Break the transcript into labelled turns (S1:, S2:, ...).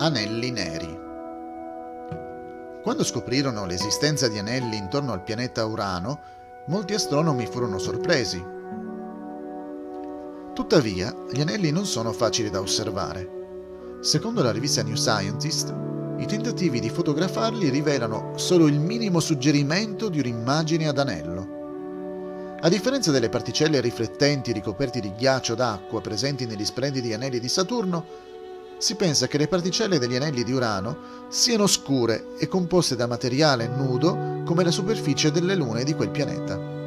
S1: Anelli neri. Quando scoprirono l'esistenza di anelli intorno al pianeta Urano, molti astronomi furono sorpresi. Tuttavia, gli anelli non sono facili da osservare. Secondo la rivista New Scientist, i tentativi di fotografarli rivelano solo il minimo suggerimento di un'immagine ad anello. A differenza delle particelle riflettenti ricoperti di ghiaccio d'acqua presenti negli splendidi anelli di Saturno, si pensa che le particelle degli anelli di Urano siano scure e composte da materiale nudo come la superficie delle lune di quel pianeta.